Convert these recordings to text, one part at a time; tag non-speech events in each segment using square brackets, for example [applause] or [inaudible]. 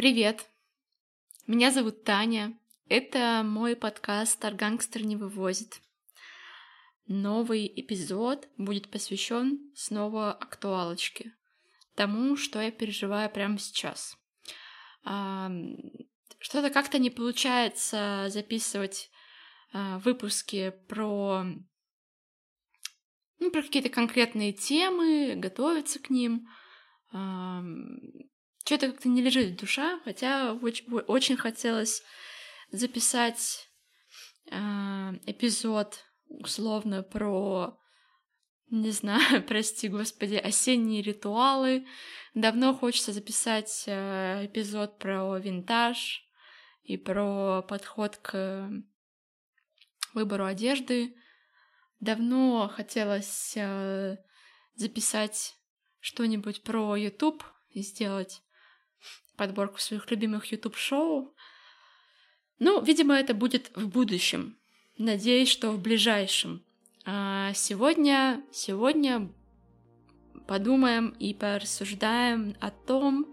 Привет! Меня зовут Таня. Это мой подкаст «Аргангстер не вывозит». Новый эпизод будет посвящен снова актуалочке, тому, что я переживаю прямо сейчас. Что-то как-то не получается записывать а, выпуски про, ну, про какие-то конкретные темы, готовиться к ним. Что-то как-то не лежит душа, хотя очень, очень хотелось записать э, эпизод условно про, не знаю, [laughs] прости господи, осенние ритуалы. Давно хочется записать э, эпизод про винтаж и про подход к выбору одежды. Давно хотелось э, записать что-нибудь про YouTube и сделать подборку своих любимых YouTube-шоу. Ну, видимо, это будет в будущем. Надеюсь, что в ближайшем. А сегодня, сегодня подумаем и порассуждаем о том,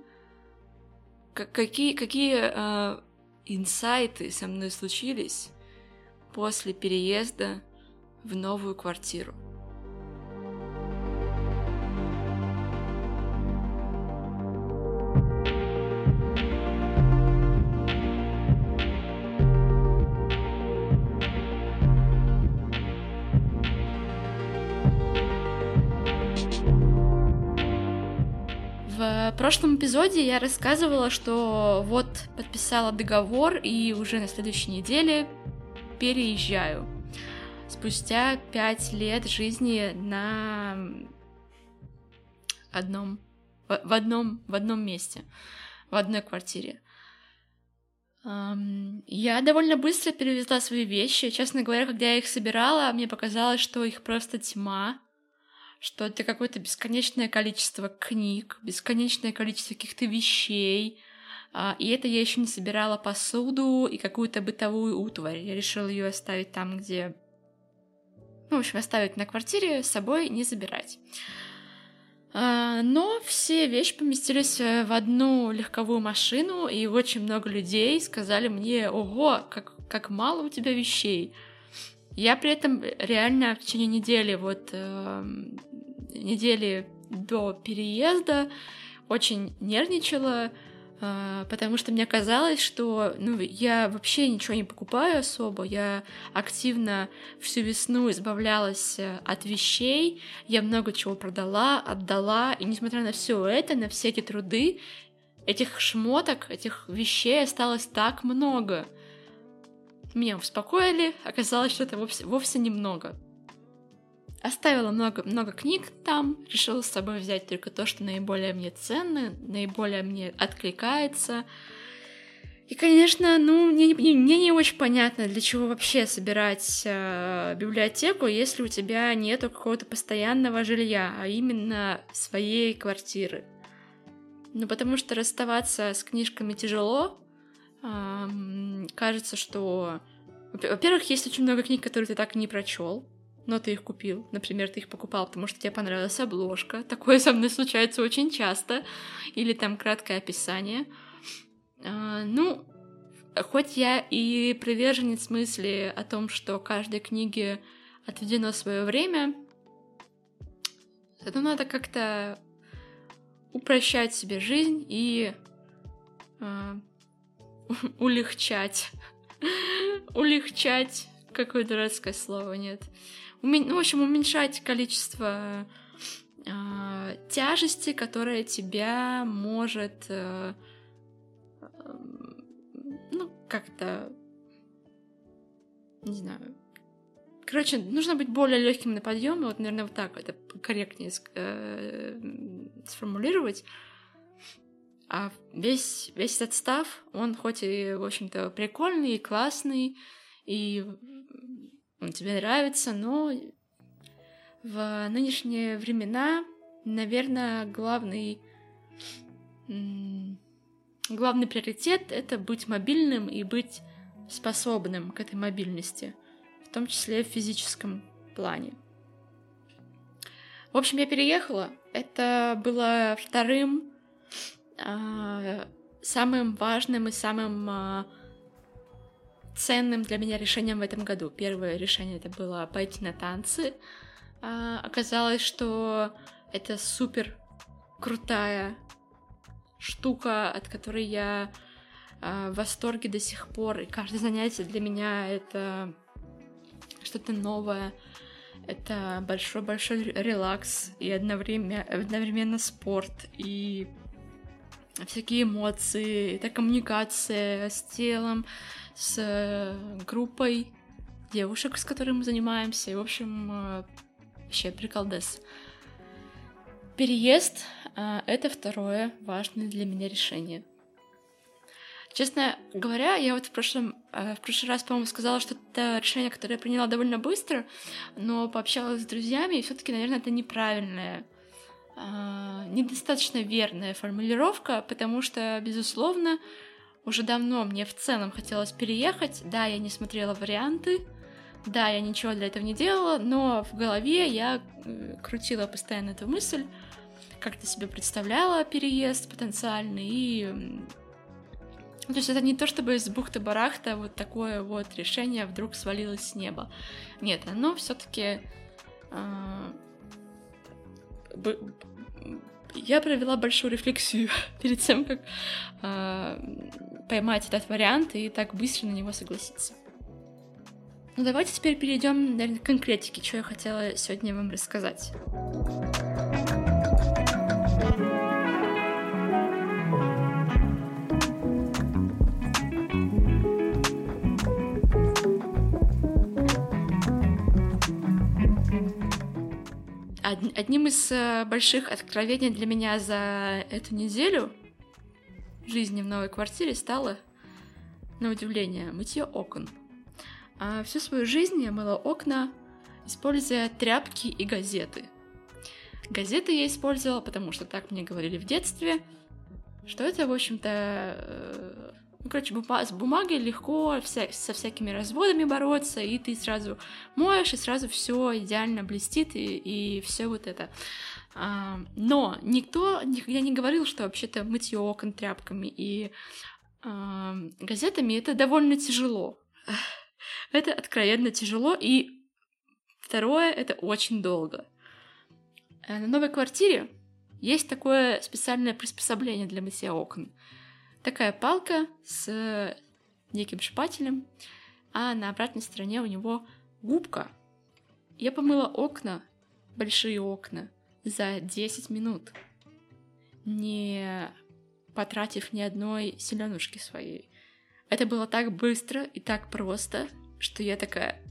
какие, какие э, инсайты со мной случились после переезда в новую квартиру. Прошлом эпизоде я рассказывала, что вот подписала договор и уже на следующей неделе переезжаю. Спустя пять лет жизни на одном в одном в одном месте, в одной квартире. Я довольно быстро перевезла свои вещи. Честно говоря, когда я их собирала, мне показалось, что их просто тьма что это какое-то бесконечное количество книг, бесконечное количество каких-то вещей. А, и это я еще не собирала посуду и какую-то бытовую утварь. Я решила ее оставить там, где... Ну, в общем, оставить на квартире, с собой не забирать. А, но все вещи поместились э, в одну легковую машину, и очень много людей сказали мне, ого, как, как мало у тебя вещей. Я при этом реально в течение недели, вот э, недели до переезда очень нервничала, э, потому что мне казалось, что ну, я вообще ничего не покупаю особо, я активно всю весну избавлялась э, от вещей, я много чего продала, отдала, и несмотря на все это, на все эти труды, этих шмоток, этих вещей осталось так много — меня успокоили, оказалось, что это вовсе, вовсе немного. Оставила много, много книг там, решила с собой взять только то, что наиболее мне ценно, наиболее мне откликается. И, конечно, ну, мне, мне, мне не очень понятно, для чего вообще собирать э, библиотеку, если у тебя нету какого-то постоянного жилья, а именно своей квартиры. Ну, потому что расставаться с книжками тяжело, кажется, что... Во-первых, есть очень много книг, которые ты так и не прочел, но ты их купил. Например, ты их покупал, потому что тебе понравилась обложка. Такое со мной случается очень часто. Или там краткое описание. А, ну, хоть я и приверженец мысли о том, что каждой книге отведено свое время, это надо как-то упрощать себе жизнь и а, [laughs] улегчать. [laughs] улегчать. Какое дурацкое слово, нет. Ну, в общем, уменьшать количество э, тяжести, которая тебя может, э, э, ну, как-то, не знаю. Короче, нужно быть более легким на подъем, вот, наверное, вот так это корректнее э, сформулировать. А весь, весь этот став, он хоть и, в общем-то, прикольный и классный, и он тебе нравится, но в нынешние времена, наверное, главный главный приоритет — это быть мобильным и быть способным к этой мобильности, в том числе в физическом плане. В общем, я переехала. Это было вторым самым важным и самым а, ценным для меня решением в этом году. Первое решение это было пойти на танцы. А, оказалось, что это супер крутая штука, от которой я а, в восторге до сих пор. И каждое занятие для меня это что-то новое. Это большой-большой релакс и одновременно, одновременно спорт и всякие эмоции, это коммуникация с телом, с э, группой девушек, с которыми мы занимаемся. И, в общем, э, вообще приколдес. Переезд э, — это второе важное для меня решение. Честно говоря, я вот в прошлом, в прошлый раз, по-моему, сказала, что это решение, которое я приняла довольно быстро, но пообщалась с друзьями, и все таки наверное, это неправильное недостаточно верная формулировка, потому что, безусловно, уже давно мне в целом хотелось переехать. Да, я не смотрела варианты, да, я ничего для этого не делала, но в голове я крутила постоянно эту мысль, как-то себе представляла переезд потенциальный, и... То есть это не то, чтобы из бухты-барахта вот такое вот решение вдруг свалилось с неба. Нет, оно все таки э, я провела большую рефлексию [laughs] перед тем, как э, поймать этот вариант и так быстро на него согласиться. Ну давайте теперь перейдем, наверное, к конкретике, что я хотела сегодня вам рассказать. Одним из э, больших откровений для меня за эту неделю жизни в новой квартире стало, на удивление, мытье окон. А всю свою жизнь я мыла окна, используя тряпки и газеты. Газеты я использовала, потому что так мне говорили в детстве, что это, в общем-то, э, ну, короче, с бумагой легко вся, со всякими разводами бороться, и ты сразу моешь, и сразу все идеально блестит, и, и все вот это. А, но никто никогда не говорил, что вообще-то мытье окон тряпками и а, газетами это довольно тяжело. [laughs] Это откровенно тяжело, и второе, это очень долго. Э, на новой квартире есть такое специальное приспособление для мытья окон — такая палка с неким шпателем, а на обратной стороне у него губка. Я помыла окна, большие окна, за 10 минут, не потратив ни одной селенушки своей. Это было так быстро и так просто, что я такая,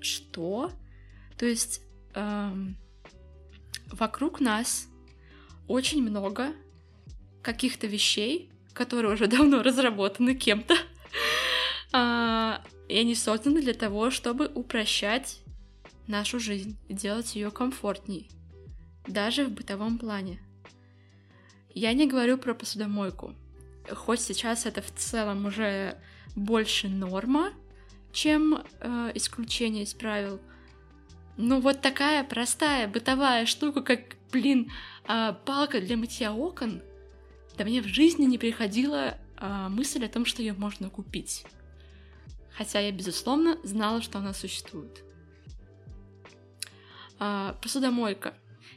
что? То есть эм, вокруг нас очень много каких-то вещей, которые уже [laughs] давно разработаны кем-то. А, и они созданы для того, чтобы упрощать нашу жизнь и делать ее комфортней, даже в бытовом плане. Я не говорю про посудомойку, хоть сейчас это в целом уже больше норма, чем э, исключение из правил. Но вот такая простая бытовая штука, как, блин, э, палка для мытья окон, до меня в жизни не приходила э, мысль о том, что ее можно купить. Хотя я, безусловно, знала, что она существует. Э, посудомойка.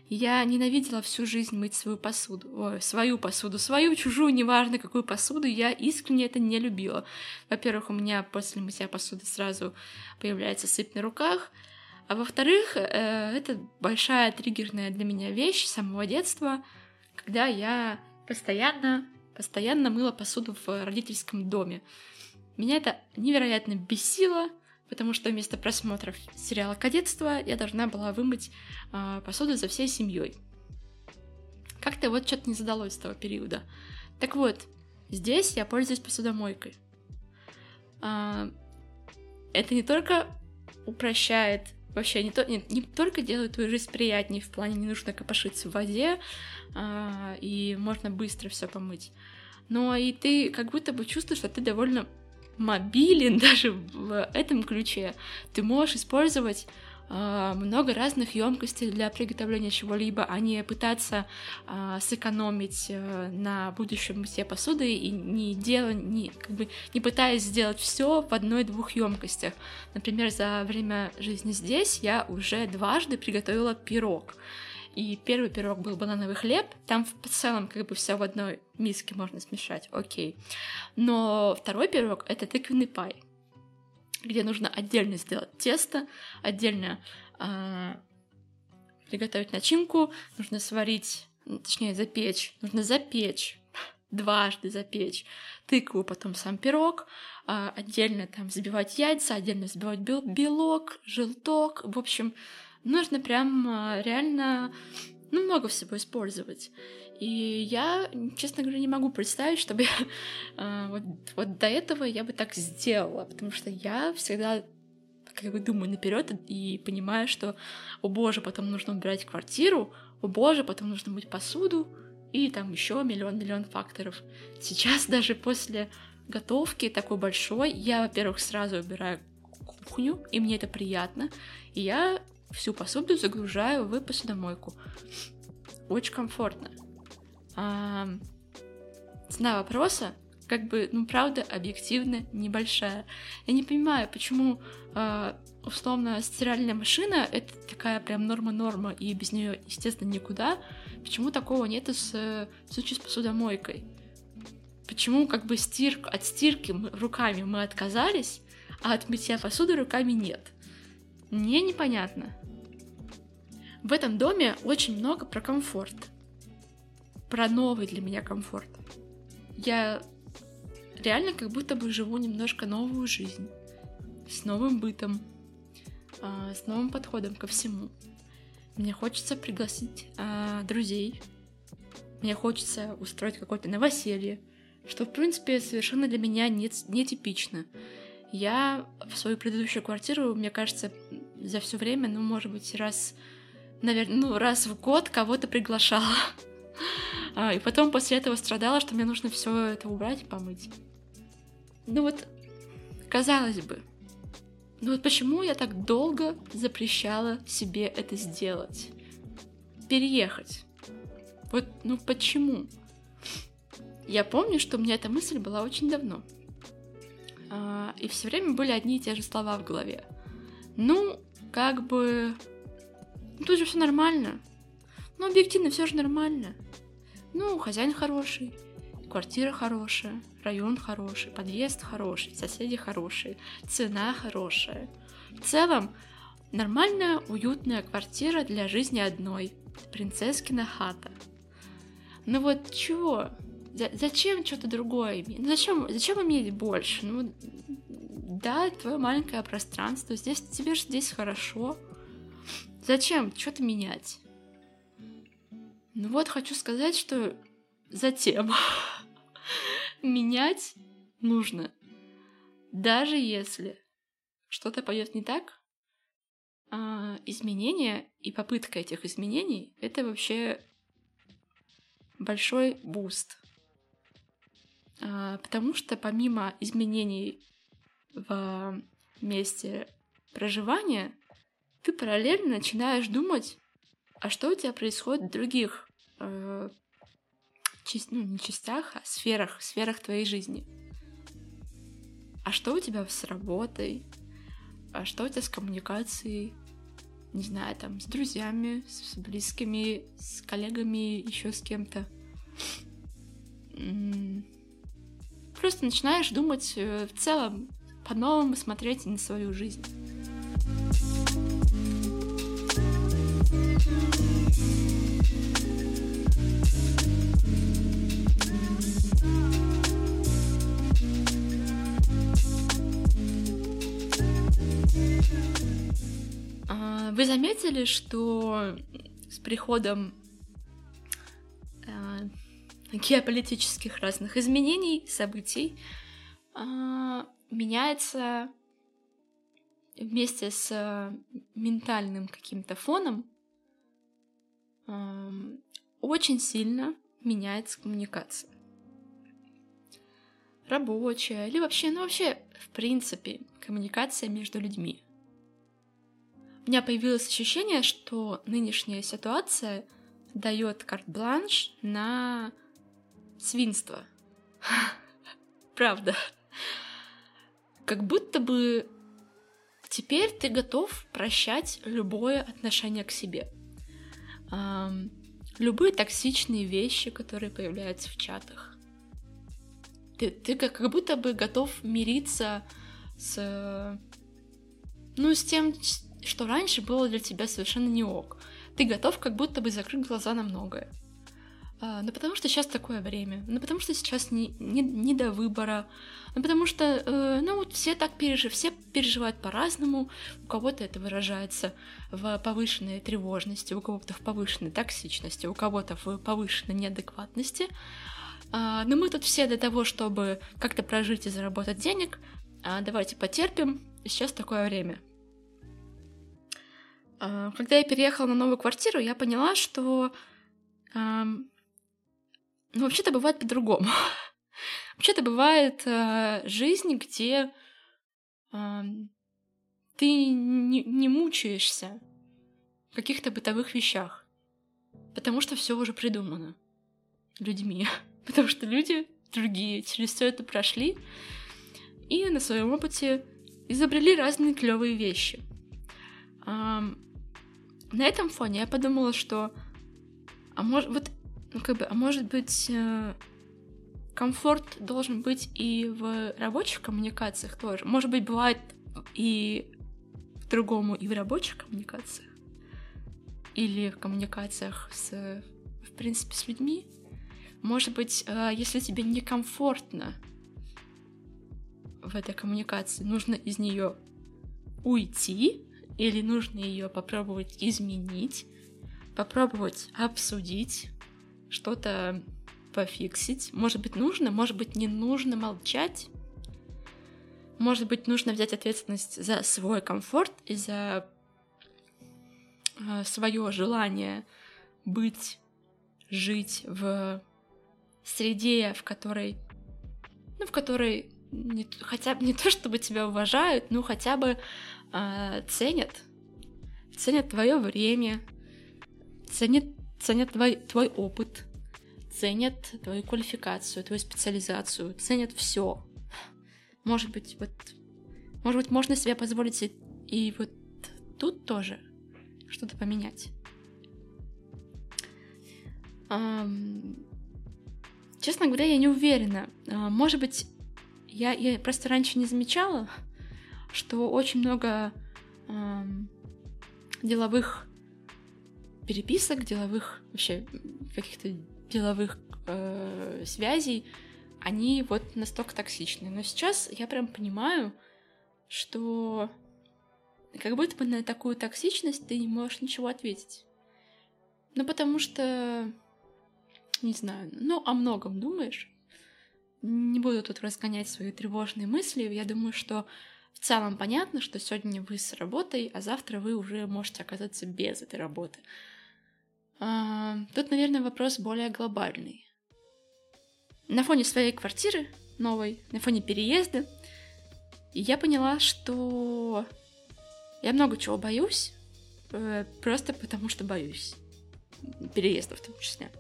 Я ненавидела всю жизнь мыть свою посуду. Ой, свою посуду. Свою, чужую, неважно какую посуду. Я искренне это не любила. Во-первых, у меня после мытья посуды сразу появляется сыпь на руках. А во-вторых, э, это большая триггерная для меня вещь с самого детства, когда я постоянно, постоянно мыла посуду в родительском доме. Меня это невероятно бесило, потому что вместо просмотров сериала «Кадетство» я должна была вымыть э, посуду за всей семьей. Как-то вот что-то не задалось с того периода. Так вот, здесь я пользуюсь посудомойкой. Э, это не только упрощает вообще не, то, не, не только делает твою жизнь приятнее в плане не нужно копошиться в воде, а, и можно быстро все помыть, но и ты как будто бы чувствуешь, что ты довольно мобилен [laughs] даже в этом ключе. Ты можешь использовать много разных емкостей для приготовления чего-либо, а не пытаться э, сэкономить э, на будущем все посуды и не делать, не, как бы, не пытаясь сделать все в одной-двух емкостях. Например, за время жизни здесь я уже дважды приготовила пирог. И первый пирог был банановый хлеб, там в целом как бы все в одной миске можно смешать, окей. Но второй пирог — это тыквенный пай, где нужно отдельно сделать тесто, отдельно э, приготовить начинку, нужно сварить, точнее запечь, нужно запечь [laughs] дважды запечь тыкву, потом сам пирог, а, отдельно там взбивать яйца, отдельно взбивать белок, желток, в общем, нужно прям а, реально ну, много всего использовать. И я, честно говоря, не могу представить, чтобы я, э, [laughs] вот, вот до этого я бы так сделала, потому что я всегда как бы думаю наперед и понимаю, что, о боже, потом нужно убирать квартиру, о боже, потом нужно мыть посуду, и там еще миллион-миллион факторов. Сейчас даже после готовки такой большой, я, во-первых, сразу убираю кухню, и мне это приятно, и я всю посуду загружаю в посудомойку. Очень комфортно. А, цена вопроса, как бы, ну, правда, объективно небольшая. Я не понимаю, почему а, условно стиральная машина — это такая прям норма-норма, и без нее, естественно, никуда. Почему такого нет с, в случае с посудомойкой? Почему как бы стирк, от стирки руками мы отказались, а от мытья посуды руками нет? Мне непонятно. В этом доме очень много про комфорт. Про новый для меня комфорт. Я реально как будто бы живу немножко новую жизнь. С новым бытом, а, с новым подходом ко всему. Мне хочется пригласить а, друзей. Мне хочется устроить какое-то новоселье, что, в принципе, совершенно для меня не, нетипично. Я в свою предыдущую квартиру, мне кажется, за все время, ну, может быть, раз наверное, ну, раз в год кого-то приглашала. [laughs] А, и потом после этого страдала, что мне нужно все это убрать и помыть. Ну вот, казалось бы, ну вот почему я так долго запрещала себе это сделать? Переехать. Вот, ну почему? Я помню, что у меня эта мысль была очень давно. А, и все время были одни и те же слова в голове. Ну, как бы тут же все нормально. Ну, объективно все же нормально. Ну, хозяин хороший, квартира хорошая, район хороший, подъезд хороший, соседи хорошие, цена хорошая. В целом, нормальная, уютная квартира для жизни одной. Принцесскина хата. Ну вот чего? Зачем что-то другое иметь? Ну зачем, зачем иметь больше? Ну, да, твое маленькое пространство, здесь тебе же здесь хорошо. Зачем что-то менять? Ну вот хочу сказать, что затем [laughs] менять нужно. Даже если что-то пойдет не так, а, изменения и попытка этих изменений — это вообще большой boost. А, потому что помимо изменений в месте проживания, ты параллельно начинаешь думать, а что у тебя происходит в других э, часть, ну, не частях, а сферах, сферах твоей жизни. А что у тебя с работой? А что у тебя с коммуникацией? Не знаю, там, с друзьями, с близкими, с коллегами, еще с кем-то. Просто начинаешь думать э, в целом по-новому смотреть на свою жизнь. Вы заметили, что с приходом э, геополитических разных изменений, событий, э, меняется вместе с ментальным каким-то фоном очень сильно меняется коммуникация. Рабочая или вообще, ну вообще, в принципе, коммуникация между людьми. у меня появилось ощущение, что нынешняя ситуация дает карт-бланш на свинство. [laughs] Правда. Как будто бы теперь ты готов прощать любое отношение к себе. Любые токсичные вещи, которые появляются в чатах. Ты, ты как, как будто бы готов мириться с... Ну, с тем, что раньше было для тебя совершенно не ок. Ты готов как будто бы закрыть глаза на многое. А, ну, потому что сейчас такое время. Ну, потому что сейчас не, не, не до выбора. Ну, потому что, э, ну, вот все так переживают, все переживают по-разному. У кого-то это выражается в повышенной тревожности, у кого-то в повышенной токсичности, у кого-то в повышенной неадекватности. А, но мы тут все для того, чтобы как-то прожить и заработать денег. А, давайте потерпим. Сейчас такое время. А, когда я переехала на новую квартиру, я поняла, что ну, вообще-то бывает по-другому. [laughs] вообще-то бывает э, жизнь, где э, ты не, не мучаешься в каких-то бытовых вещах, потому что все уже придумано людьми, [laughs] потому что люди другие через все это прошли и на своем опыте изобрели разные клевые вещи. На этом фоне я подумала, что а может вот ну как бы, а может быть э, комфорт должен быть и в рабочих коммуникациях тоже. Может быть, бывает и другому и в рабочих коммуникациях. Или в коммуникациях с, в принципе, с людьми. Может быть, э, если тебе некомфортно в этой коммуникации, нужно из нее уйти, или нужно ее попробовать изменить, попробовать обсудить, что-то пофиксить. Может быть, нужно, может быть, не нужно молчать. Может быть, нужно взять ответственность за свой комфорт и за э, свое желание быть, жить в среде, в которой, ну, в которой не, хотя бы не то, чтобы тебя уважают, но хотя бы э, ценят, ценят твое время, ценят, ценят твой, твой опыт, ценят твою квалификацию, твою специализацию, ценят все. Может быть, вот, может быть, можно себе позволить и, и вот тут тоже что-то поменять. Um, честно говоря, я не уверена. Uh, может быть, я, я просто раньше не замечала, что очень много э, деловых переписок, деловых вообще каких-то деловых э, связей, они вот настолько токсичны. Но сейчас я прям понимаю, что как будто бы на такую токсичность ты не можешь ничего ответить. Ну, потому что, не знаю, ну, о многом думаешь. Не буду тут разгонять свои тревожные мысли. Я думаю, что в целом понятно, что сегодня вы с работой, а завтра вы уже можете оказаться без этой работы. А, тут, наверное, вопрос более глобальный. На фоне своей квартиры новой, на фоне переезда, я поняла, что я много чего боюсь, э, просто потому что боюсь. Переезда в том числе.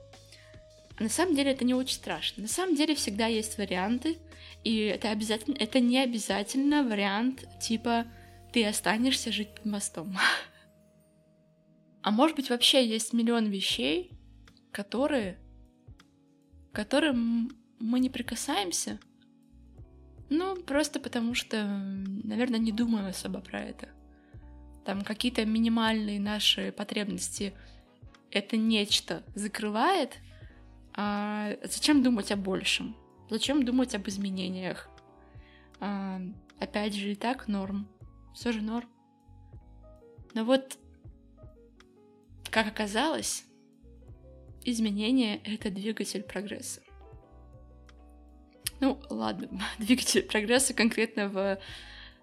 На самом деле это не очень страшно. На самом деле всегда есть варианты, и это обязательно, это не обязательно вариант типа ты останешься жить под мостом. [laughs] А может быть вообще есть миллион вещей, которые, к которым мы не прикасаемся, ну, просто потому что, наверное, не думаем особо про это. Там какие-то минимальные наши потребности это нечто закрывает, а зачем думать о большем? Зачем думать об изменениях? А, опять же, и так норм. Все же норм. Но вот, как оказалось, изменение — это двигатель прогресса. Ну, ладно, [laughs] двигатель прогресса конкретно в,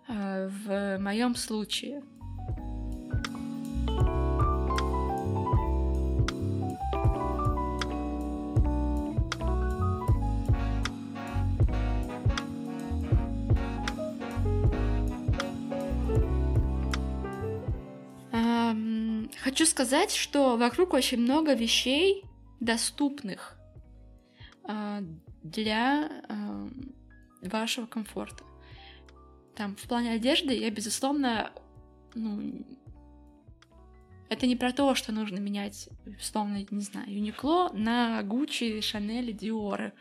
а, в моем случае — Хочу сказать, что вокруг очень много вещей доступных э, для э, вашего комфорта. Там в плане одежды я, безусловно, ну, это не про то, что нужно менять, условно, не знаю, Юникло на Гуччи, Шанель, Диоры.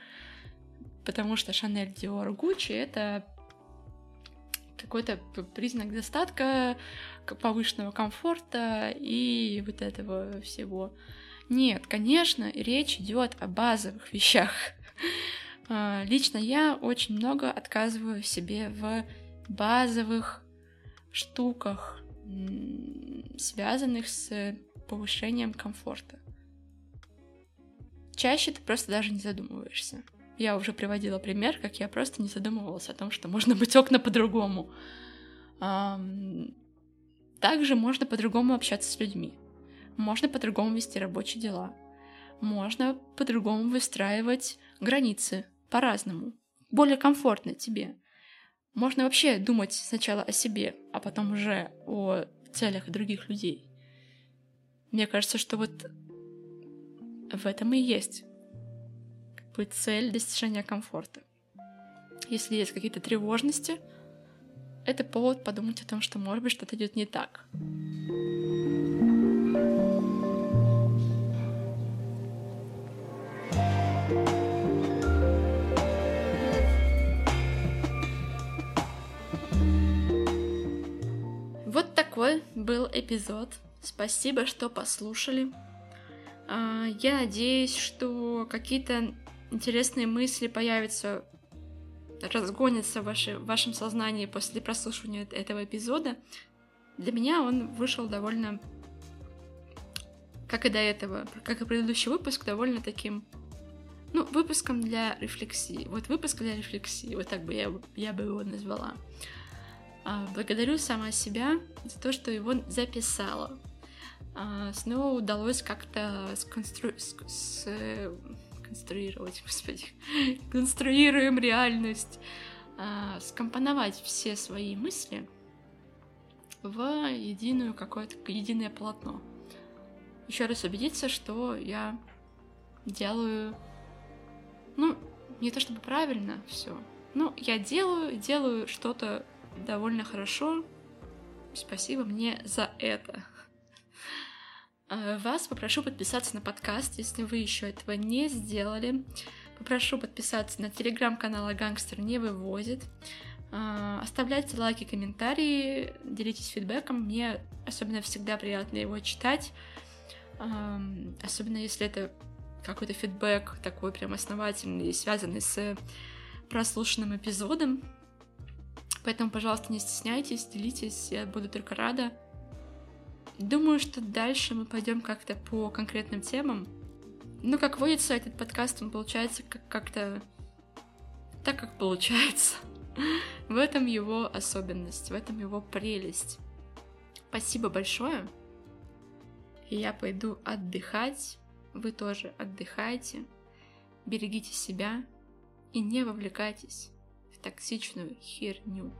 Потому что Шанель, Диор, Гуччи — это какой-то признак достатка, повышенного комфорта и вот этого всего. Нет, конечно, речь идет о базовых вещах. [laughs] А, лично я очень много отказываю себе в базовых штуках, связанных с повышением комфорта. Чаще ты просто даже не задумываешься. Я уже приводила пример, как я просто не задумывалась о том, что можно быть окна по-другому. Также можно по-другому общаться с людьми. Можно по-другому вести рабочие дела. Можно по-другому выстраивать границы по-разному. Более комфортно тебе. Можно вообще думать сначала о себе, а потом уже о целях других людей. Мне кажется, что вот в этом и есть как бы цель достижения комфорта. Если есть какие-то тревожности, это повод подумать о том, что, может быть, что-то идет не так. Вот такой был эпизод. Спасибо, что послушали. А, я надеюсь, что какие-то интересные мысли появятся разгонится в, ваше, в вашем сознании после прослушивания этого эпизода. Для меня он вышел довольно, как и до этого, как и предыдущий выпуск, довольно таким, ну, выпуском для рефлексии. Вот выпуск для рефлексии, вот так бы я, я бы его назвала. А, благодарю сама себя за то, что его записала. А, снова удалось как-то сконстру... с... конструировать, [laughs] господи, конструируем реальность, а, скомпоновать все свои мысли в единую какое-то единое полотно. Еще раз убедиться, что я делаю, ну, не то чтобы правильно все, но я делаю, делаю что-то довольно хорошо. Спасибо мне за это. Э, вас попрошу подписаться на подкаст, если вы еще этого не сделали. Попрошу подписаться на телеграм-канал «Гангстер не вывозит». Э, оставляйте лайки, комментарии, делитесь фидбэком. Мне особенно всегда приятно его читать. Эм, особенно если это какой-то фидбэк такой прям основательный, связанный с прослушанным эпизодом. Поэтому, пожалуйста, не стесняйтесь, делитесь, я буду только рада. Думаю, что дальше мы пойдем как-то по конкретным темам. Ну, как водится, этот подкаст, он получается как-то так, как получается. [laughs] В этом его особенность, в этом его прелесть. Спасибо большое. Я пойду отдыхать. Вы тоже отдыхайте. Берегите себя и не вовлекайтесь в токсичную херню.